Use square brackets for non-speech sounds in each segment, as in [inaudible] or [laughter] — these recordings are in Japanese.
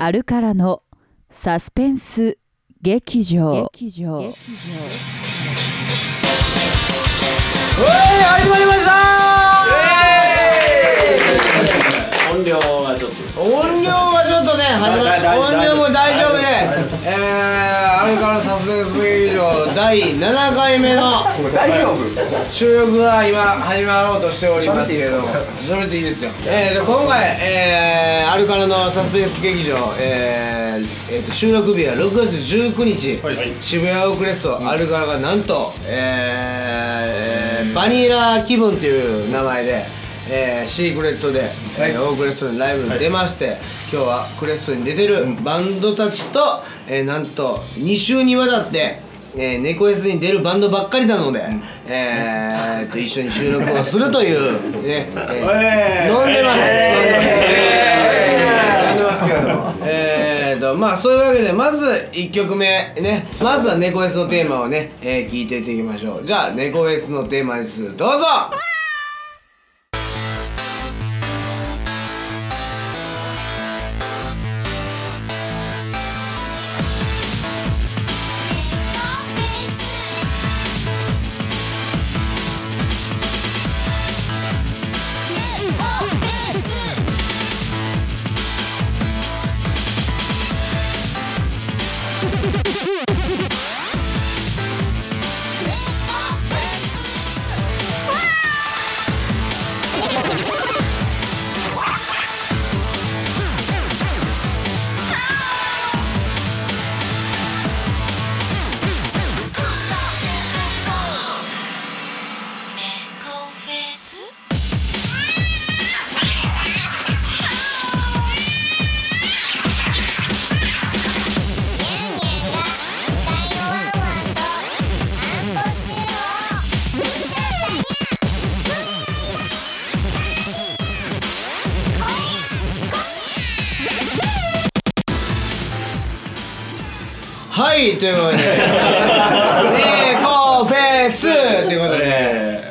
アルカラのサスペンス劇場。劇場。おい始まりました。ちょっとね始ま大音量も大丈夫でえー、アルカラサスペンス劇場第7回目の大丈夫収録が今始まろうとしておりますけれども喋っていいですよえー、今回、えー、アルカラのサスペンス劇場、えーえーと収録日は6月19日、はい渋谷オークレスト、アルカラがなんと、えーえーバニラ気分っていう名前で、えーシークレットで、えーオークレストにライブに出まして、今日はクレストに出てるバンドたちと、えーなんと2週にわたってえー、猫 S に出るバンドばっかりなので、えー、と一緒に収録をするというね、えー飲んでます。飲んでます飲んでますけれども。えーとまあそういうわけでまず1曲目ねまずは猫 S のテーマをね、えー、聞いていっていきましょう。じゃあ猫 S のテーマです。どうぞはいということで。[laughs] 猫フェスということで、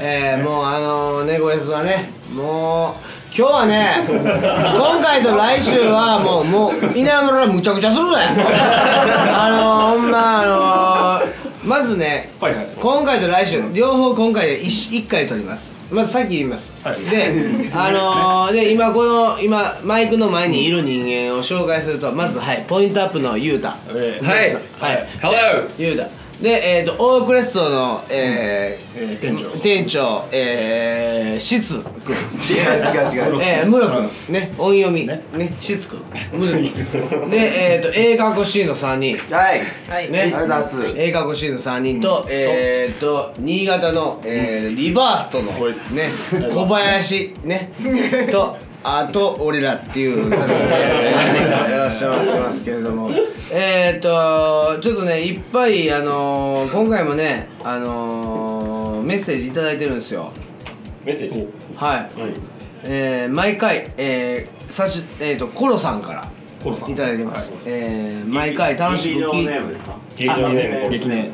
えー、もうあの猫フェスはねもう今日はね [laughs] 今回と来週はもうもう稲村むちゃくちゃするぜ [laughs] あのほんまあのまずね、はいはい今回と来週両方今回で 1, 回撮りますまずさっき言います、はい。であのー、で今この今マイクの前にいる人間を紹介するとまずはいポイントアップのゆうたえー。はい。はい。Hello ゆうだでえっ、とオークレストのえーえー店長。店長えー、しつくん違う違う違う。えー、ムロくんね音読み。ね。しつくんムロくんでえっ、と映画越しの3人。はい。ね。ありがとうございます。映画越しの3人と、えー、と新潟の、えーリバーストのはいね。小林ね。[laughs] とあと俺らっていう感じでやらせてもらってますけれどもえっ、とちょっとねいっぱいあのー今回もねあのーメッセージ頂いただいてるんですよ。メッセージ？はい。はいえー毎回、えーさしえー、とコロさんからコロさん。いただいてます、はい。えー毎回楽しく聞いて。劇場ネーム劇ね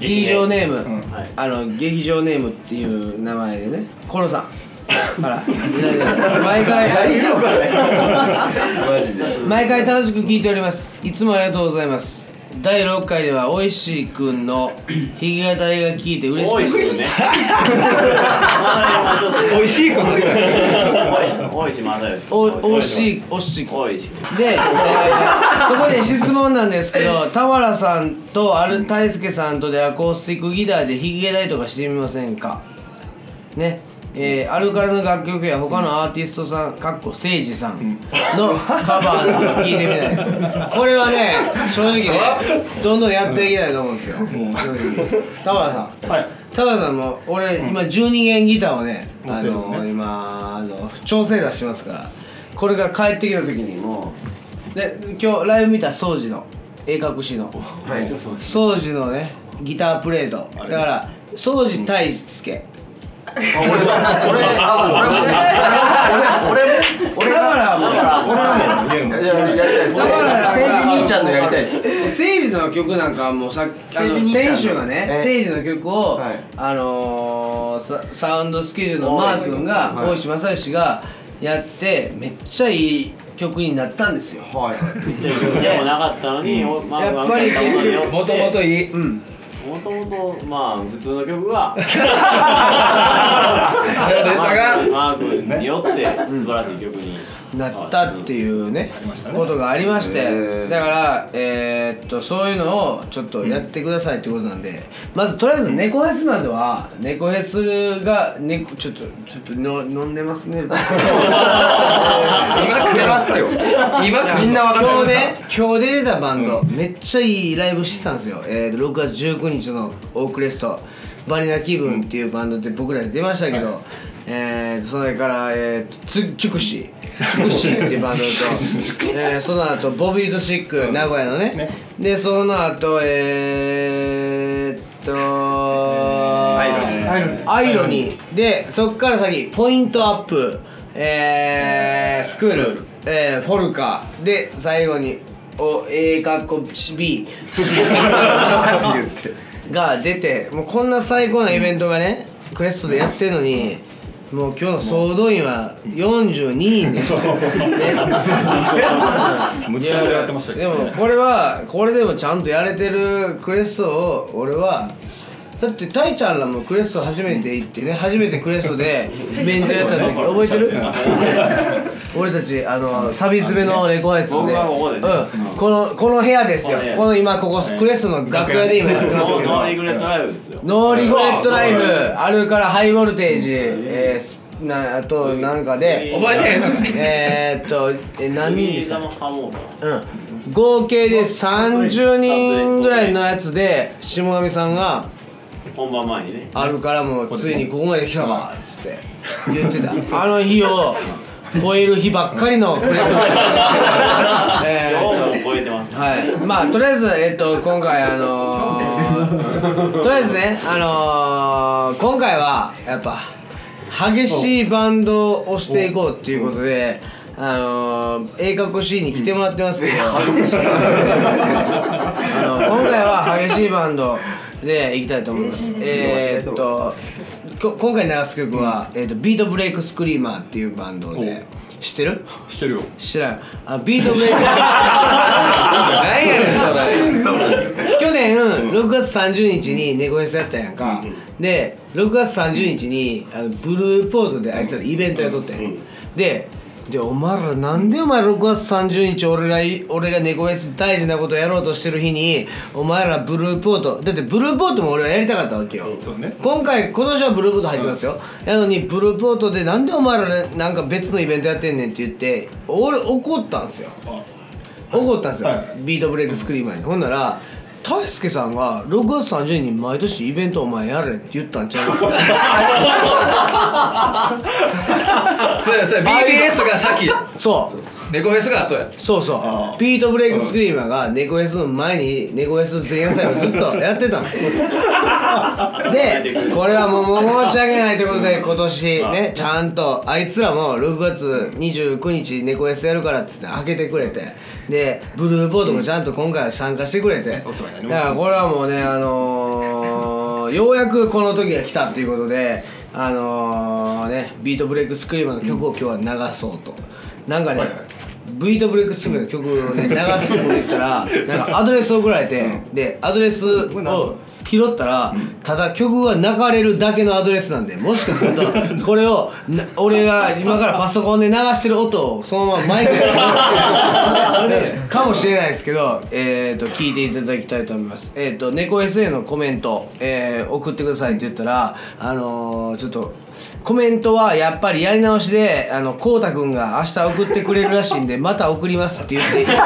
劇場ネーム、はい。あの劇場ネームっていう名前でね。コロさんから。毎回大丈夫かねマジで毎回楽しく聞いております。いつもありがとうございます。第6回ではおいしいくんの弾き語りが聞いて嬉しかったですね美味しいことおいしまだよ。おおいしいおいしいくんおいしで、えー、ここで質問なんですけど田原さんとある大輔さんとでアコースティックギターで弾き語りとかしてみませんか？ねえー、アルカラの楽曲や他のアーティストさんかっこ誠司さんのカバーとか聞いてみたいです。これはね正直ねどんどんやっていきたいと思うんですよ。正直。田原さん。はい。田原さんも俺今12弦ギターをねあの今あの調整出してますからこれが帰ってきた時にもうで今日ライブ見た掃除の鋭角師のはい。掃除のねギタープレート。だから掃除大輔俺俺俺田原もやりたいですだから政治兄ちゃんのやりたいです誠治の曲なんかはもうさあの誠治兄ちゃんの選手がねえ誠治の曲を、はいあのーササウンドスケジュールのマー君がはい大石正義がやってめっちゃいい曲になったんですよはいでもなかったのに、おマークがやっぱりもともといいうんもともとまあ普通の曲が出たがマークによって素晴らしい曲になったっていうねことがありましてだからえーっとそういうのをちょっとやってくださいってことなんでまずとりあえず猫フェスまでは猫フェスが猫ちょっとちょっとの飲んでますね。[laughs] 今くれますよ。今みんなわかってます今日ね今日出てたバンド、めっちゃいいライブしてたんですよ、えーと、6月19日のオークレストバニラ気分っていうバンドで僕らで出ましたけど、えーと、それから、えーと、つチュクシチュクシってバンドと、えーその後ボビーズシック名古屋のね。でその後えー、っとアイロニー。アイロニー。でそっから先ポイントアップ。えー、スクール、えー、フォルカ。で最後にお A かっこ B が出てもうこんな最高なイベントがねクレストでやってるのにもう今日の総動員は42人で。したよ、ね、むっちゃ盛り上がってましたけでどもこれはこれでもちゃんとやれてるクレストを俺はだってタイちゃんらもクレスト初めて行ってね初めてクレストで [laughs] イベントやった時 [laughs] 覚えてる？[laughs] 俺たちあのサビ詰めのレコ発で。僕はここでね。うん、このこの部屋ですよ。この今ここクレストの楽屋で今やってますけど。ノーリグレットライブですよ。ノーリグレットライブ。あるからハイボルテージ、えーすなあとなんかで覚えてえー、っとえ何人でした？うん。合計で30人ぐらいのやつで下上さんが本番前にね。あるからもうついにここまで来たかっつって。言ってた。あの日を超える日ばっかりのクレスト [laughs] えーっと今日も超えてます。はい、まあとりあえずえっと今回あのー、[laughs] とりあえずねあのー、今回はやっぱ激しいバンドをしていこうっていうことであのー、A カッコ C に来てもらってますけど、あの今回は激しいバンドでいきたいと思います。えー、っとこ今回流す曲は、えー、っとビートブレイクスクリーマーっていうバンドで。知ってる？知ってるよ。知らん。あビートブレイク。何やねんそれ。[laughs] 去年6月30日に猫フェスやったやんか、で6月30日にあのブルーポートであいつらイベントやっとってん、ででお前らなんでお前6月30日俺がい俺が猫フェス大事なことやろうとしてる日にお前らブルーポートだってブルーポートも俺はやりたかったわけよ、ね。今回今年はブルーポート入ってますよ、やのにブルーポートでなんでお前らなんか別のイベントやってんねんって言って俺怒ったんですよ。怒ったんですよ、はい。ビートブレイクスクリーマーに。ほんなら大輔さんが6月30日に毎年イベントお前やれって言ったんちゃう？[laughs] そうやそうや。BBS が先。そう猫フェスが後やそうそう。ビートブレイクスクリーマーがネコフェスの前にネコフェス前夜祭をずっとやってたん [laughs] ですよでこれはもう申し訳ないということで今年ねちゃんとあいつらも6月29日ネコフェスやるからっつって開けてくれて。でブルーポートもちゃんと今回は参加してくれて。だからこれはもうねあのー、ようやくこの時が来たっていうことであのー、ねビートブレイクスクリーマーの曲を今日は流そうと。なんかね、ビートブレイクスクリーマーの曲をね流すって言ったらなんかアドレス送られてでアドレスを拾ったらただ曲が流れるだけのアドレスなんでもしかすると [laughs] これをな俺が今からパソコンで流してる音をそのままマイクで [laughs] かもしれないですけど、えー、と聞いていただきたいと思います。えっ、と猫 SA のコメント、えー送ってくださいって言ったらあのーちょっとコメントはやっぱりやり直しであのこうたくんが明日送ってくれるらしいんでまた送りますって言って。[laughs]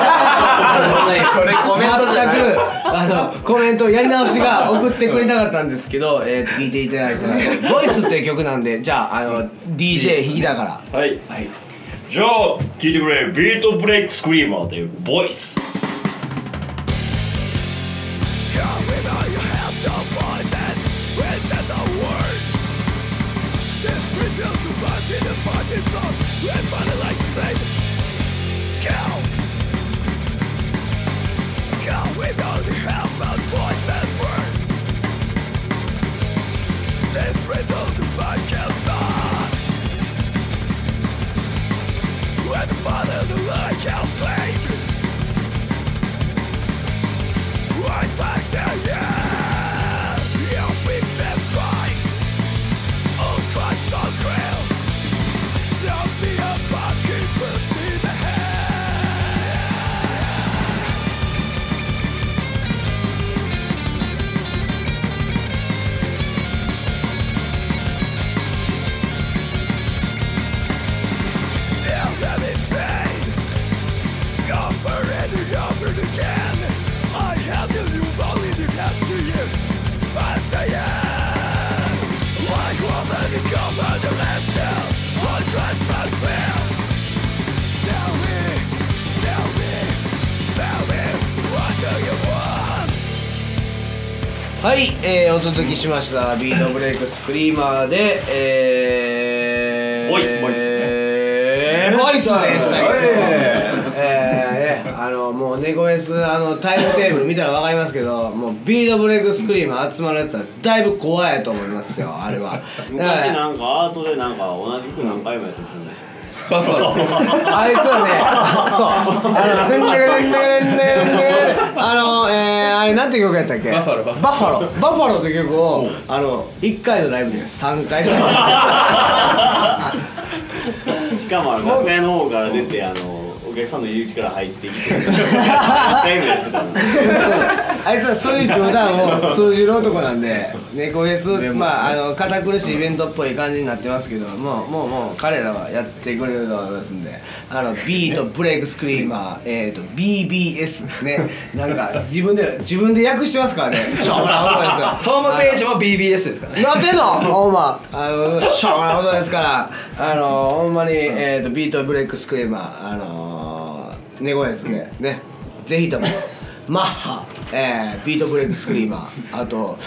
それコメントじゃない。全くあのコメントやり直しが送ってくれなかったんですけど、えー、聞いていただいたら「[laughs] ボイスっていう曲なんでじゃああの DJ 弾きだから。はい。はい。じゃあ聞いてくれ。ビートブレイクスクリーマーというボイス Until to fight in the fighting front And finally like the flame Kill Kill with only half that voice as word This rhythm the fight can start When the father the light can sleep Right back to you. お届けしました。ビートブレイクスクリーマーでえー、ボイスボイスえー、ボイスでしたけ？どえー、ねあのもう猫フェスあのタイムテーブル見たらわかりますけどもうビートブレイクスクリーマー集まるやつはだいぶ怖いと思いますよあれは。昔なんかアートでなんか同じ曲何回もやってたんでしょあいつはね、そう、あの、でんでんでんでんでんあの、えー、あれなんて曲やったっけバッファロー。バッファロー。バッファローって曲を、あの、1回のライブで3回した。しかもあの楽屋の方から出てあのお客さんの入り口から入ってきてあいつはそういう冗談を通じる男なんで、猫フェス、まあ、あの、堅苦しいイベントっぽい感じになってますけど、もう、もう、もう、彼らはやってくれると思いますんで、あの、ビートブレイクスクリーマー、[laughs] えっ、ー、と、BBS、ね、なんか、自分で、自分で訳してますからね、しょうもないことですよ。[laughs] ホームページも BBS ですからね。なってんの？[laughs] ほんま。あのしょうもないことですから。あのほんまに、えー、とビートブレイクスクリーマーあのネゴですね。ね。ぜひともマッハ、えー、ビートブレイクスクリーマー。あと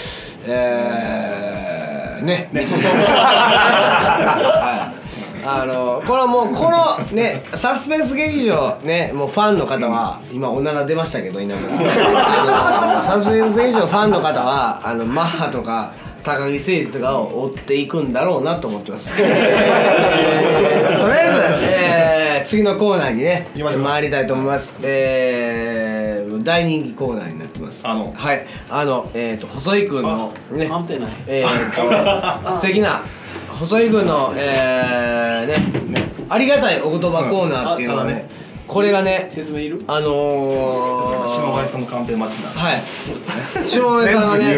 えー、ね。はい。あのこれはもうこのねサスペンス劇場ねもうファンの方は今おなら出ましたけど稲村あのサスペンス劇場ファンの方はあのマッハとか高木誠二とかを追っていくんだろうなと思ってます、え [laughs] ーとりあえず、えー次のコーナーにね参りたいと思います。えー大人気コーナーになってます。あの。はい。あのえっ、と細井君のねえー、と [laughs] 素敵な細井君のえー、ねありがたいお言葉コーナーっていうのがねこれがね説明いる？あのー、下林さんのカンペ待ちなはい。下林さんがねはい。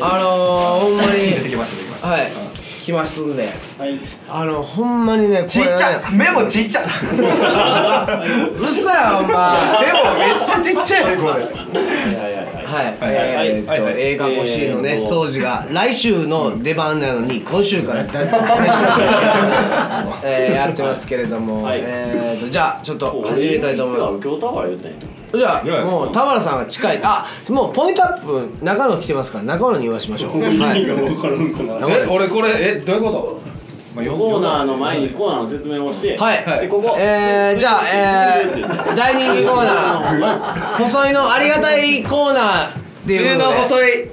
あのー、ほんま出てにきました出てきました。はい来ますんで。はい。あのほんまにねちっちゃいメモちっちゃ。いうるさいお前。でもめっちゃちっちゃいねこれ。はい。はい。はい。はい、はいえーっと、映画欲しいのね、掃除が来週の出番なのに今週からだ、[laughs] えーやってますけれども、はい。えーっとじゃあちょっと始めたいと思いますじゃあもう田原さんが近い。あもうポイントアップ中野来てますから中野に言わしましょう。はい。え俺これえどういうこまあよコーナーの前にコーナーの説明をして。はい。でここ。えー、じゃあ、えー、大人気コーナー。細いのありがたいコーナーっていうことで。細い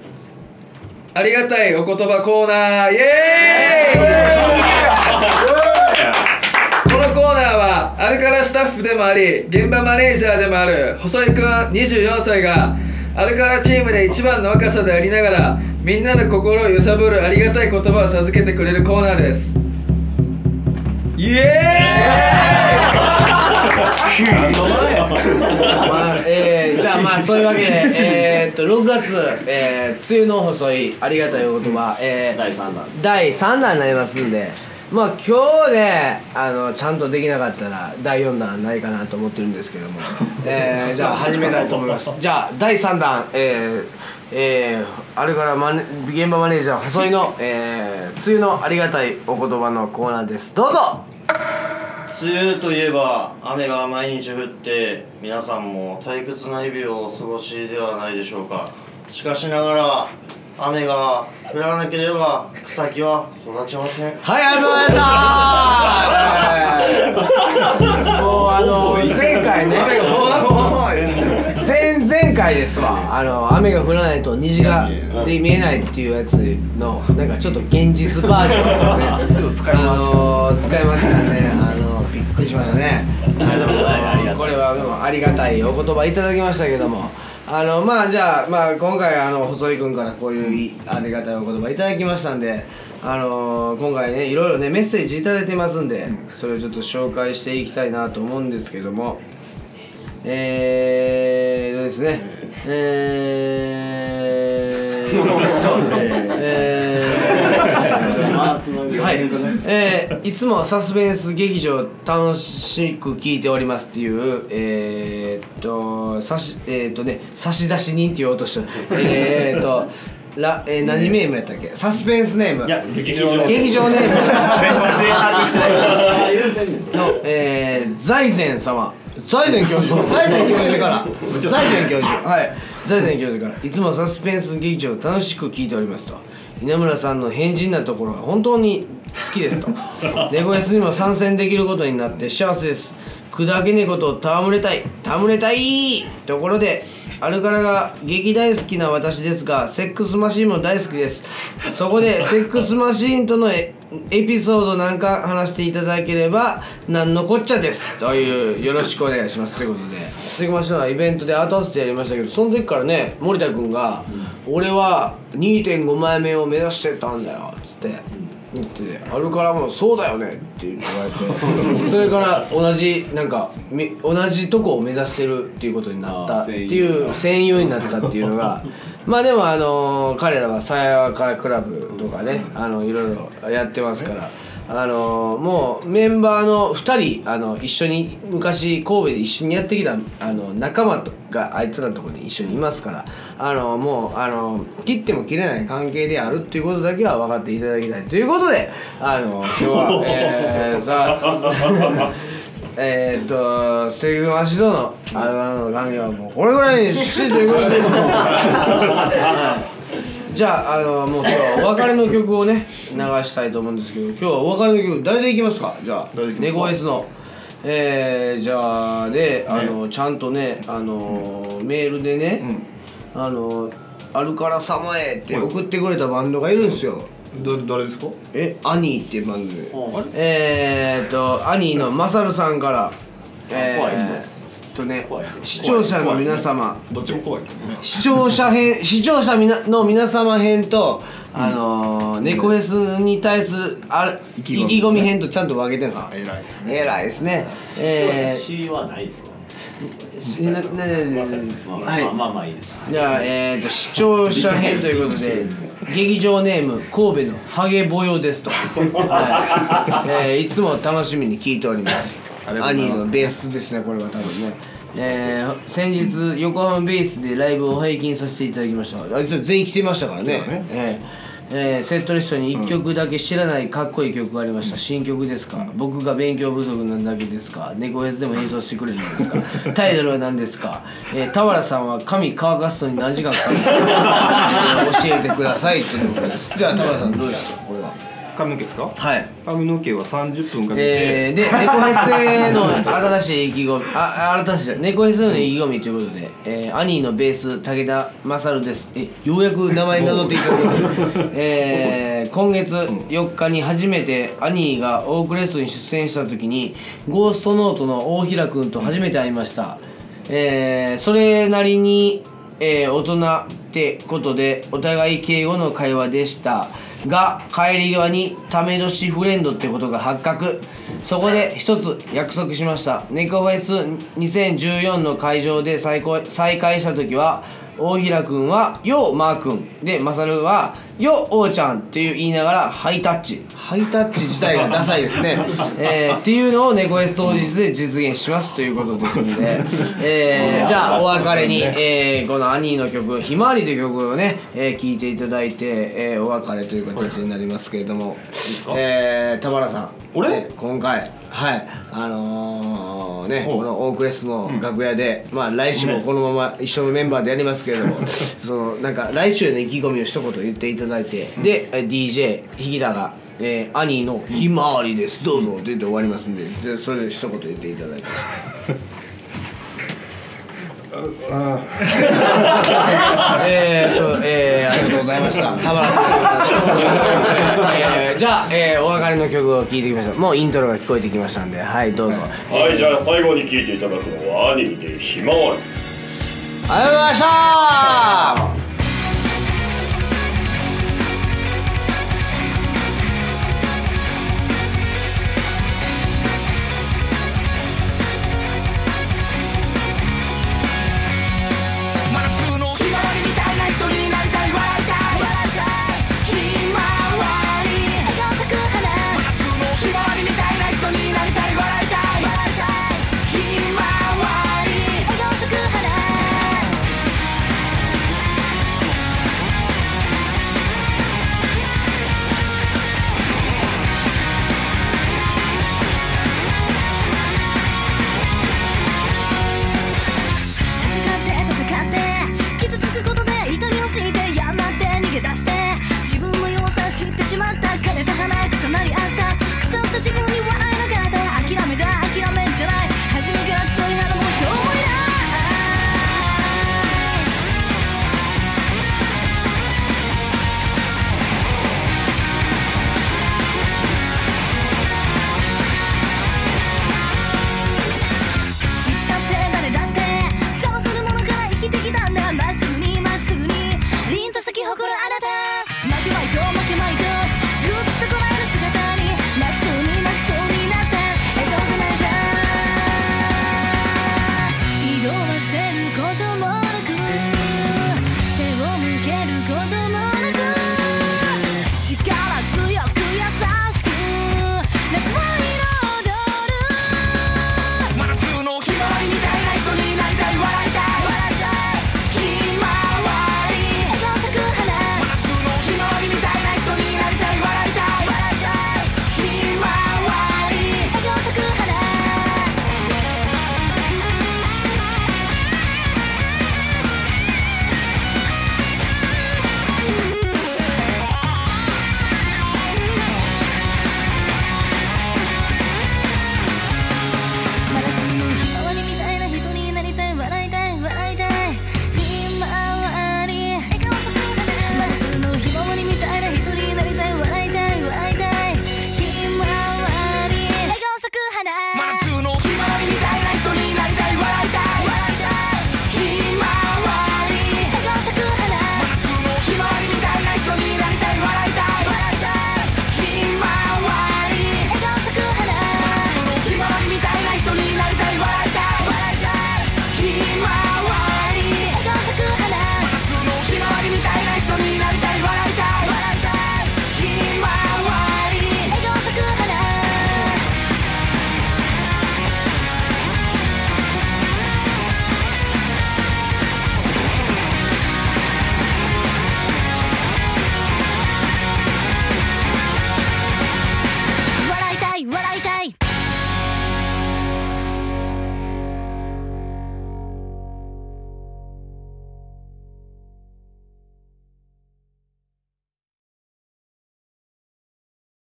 ありがたいお言葉コーナー。イエーイナーはアルカラスタッフでもあり現場マネージャーでもある細井くん24歳がアルカラチームで一番の若さでありながらみんなの心を揺さぶるありがたい言葉を授けてくれるコーナーです。イエ [laughs] まあえー、じゃあまあそういうわけでえー、っと6月、えー、梅雨の細いありがたいお言葉、えー、第3弾。第3弾になりますんでまあ今日であのちゃんとできなかったら第4弾ないかなと思ってるんですけども、[laughs] えー、じゃあ始めたいと思います。[laughs] じゃあ第3弾えーえー、あれからマネ現場マネージャー細井の、えー、梅雨のありがたいお言葉のコーナーです。どうぞ。梅雨といえば雨が毎日降って皆さんも退屈な日々をお過ごしではないでしょうか。しかしながら雨が降らなければ草木は育ちません。はい、ありがとうございました。もうあの前回ね、前前回回ですわ。あの雨が降らないと虹がで見えないっていうやつのなんかちょっと現実バージョンですね。使いましたあのー使いましたね。あのびっくりしましたね。これはでもありがたいお言葉いただきましたけどもあのまあじゃあ、まあ、今回あの細井君からこういういありがたいお言葉いただきましたんであの今回ねいろいろねメッセージいただいてますんでそれをちょっと紹介していきたいなと思うんですけども。えーとですね？えー [laughs] えーはい、えーいつもサスペンス劇場楽しく聞いておりますっていうえーっとさしえーっとね差出人って言おうとしてるえーっとら、えー、何ネームやったっけ？サスペンスネーム。いや劇場劇場ネーム。の、えー、財前様。財前教授。[laughs] 財前教授から。財前教授。はい。財前教授から。いつもサスペンス劇場を楽しく聞いておりますと稲村さんの変人なところが本当に好きですと。ネゴエスにも参戦できることになって幸せです。砕け猫と戯れたい戯れたいところでアルカラが劇大好きな私ですがセックスマシーンも大好きです。そこで [laughs] セックスマシーンとのエエピソードなんか話していただければなんのこっちゃです。というよろしくお願いします。ということで続きましてはイベントでアートハウスでやりましたけどその時からね森田君が「俺は2.5枚目を目指してたんだよ」っつって。言ってて「アルカラもそうだよね」って言われて。[laughs] それから同じなんかみ同じとこを目指してるっていうことになった。っていう戦友になったっていうのが。[laughs] まあでもあの彼らはさやわかクラブとかねあのいろいろやってますから。あのもうメンバーの2人あの一緒に昔神戸で一緒にやってきたあの仲間とがあいつらのところに一緒にいますからあのもうあの切っても切れない関係であるっていうことだけは分かっていただきたい。ということであの今日は、[laughs] えー、さ [laughs] えーっとセグマシドのあれの関係はもうこれぐらいにしてということで、はい、じゃああのもう今日はお別れの曲をね流したいと思うんですけど今日はお別れの曲誰でいきますか。じゃあ誰でいきます。かネゴエスの。えー、じゃあであのちゃんとねあのメールでね、あの「アルカラ様へ」って送ってくれたバンドがいるんですよ。ど誰ですか？えアニーっていうバンドで。あれ？えー、っとアニーのマサルさんから。え怖い人。ー、っとね怖い人。視聴者の皆様。どっちも怖いけどね。視聴者編 [laughs] 視聴者みなの皆様編と、あのー、猫フェスに対するあ意気意気込み込み編とちゃんと分けてるんですよ。あ偉いですね。偉いですね。え C はないですよまあはいまあまあまあいいですじゃあ、えー、と視聴者編ということで劇場ネーム神戸のハゲボヨですと、[laughs] はい。えーいつも楽しみに聞いております。ありがとうございます。兄のベースですねこれは多分ね。えー、先日横浜ベースでライブを拝見させていただきました。あいつ全員来てましたからね。ね。えーえーセットリストに1曲だけ知らないかっこいい曲がありました、新曲ですか、僕が勉強不足なだけですか？猫フェスでも演奏してくれるんですか？[laughs] タイトルは何ですか、えー、田原さんは髪乾かすのに何時間かかるのか、えー教えてくださいということです。じゃあ田原さんどうですか？髪の毛ですか？はい。髪の毛は30分かけて、えー、で猫フェスへの新しい意気込みあ新しい猫フェスへの意気込みということで、えー、兄のベース武田勝です。えようやく名前名乗っていただくえー、今月4日に初めて兄がオークレストに出演した時にゴーストノートの大平君と初めて会いました。えー、それなりに、えー大人ってことでお互い敬語の会話でしたが帰り際にタメ年フレンドってことが発覚。そこで一つ約束しました。猫フェス2014の会場で再再会した時は大平君は「ようマー君」でマサルは「ようおーちゃん」っていう言いながらハイタッチ。ハイタッチ自体がダサいですね、[laughs] えーっていうのを猫フェス当日で実現しますということですので、えーじゃあお別れに、えーこのアニーの曲「ひまわり」という曲をね聴、えー、いていただいて、えーお別れという形になりますけれども、えー田原さん。俺？えー今回はい。あのーねおこのオークレスの楽屋で、まあ来週もこのまま一緒のメンバーでやりますけれども [laughs] そのなんか来週への意気込みを一言言っていただいて、でえー DJ 引田が、えー、兄の「ひまわりです。どうぞ」って言って終わりますんででそれ一言言っていただいて。[laughs] [laughs] えーと、えー、とうございました。田原さん。[laughs] えー、じゃあ、えー、お別れの曲を聴いていきましょう。もうイントロが聞こえてきましたんで、はい、どうぞ。はいじゃあ最後に聴いていただくのはアニメで「ひまわり」ありがとうございました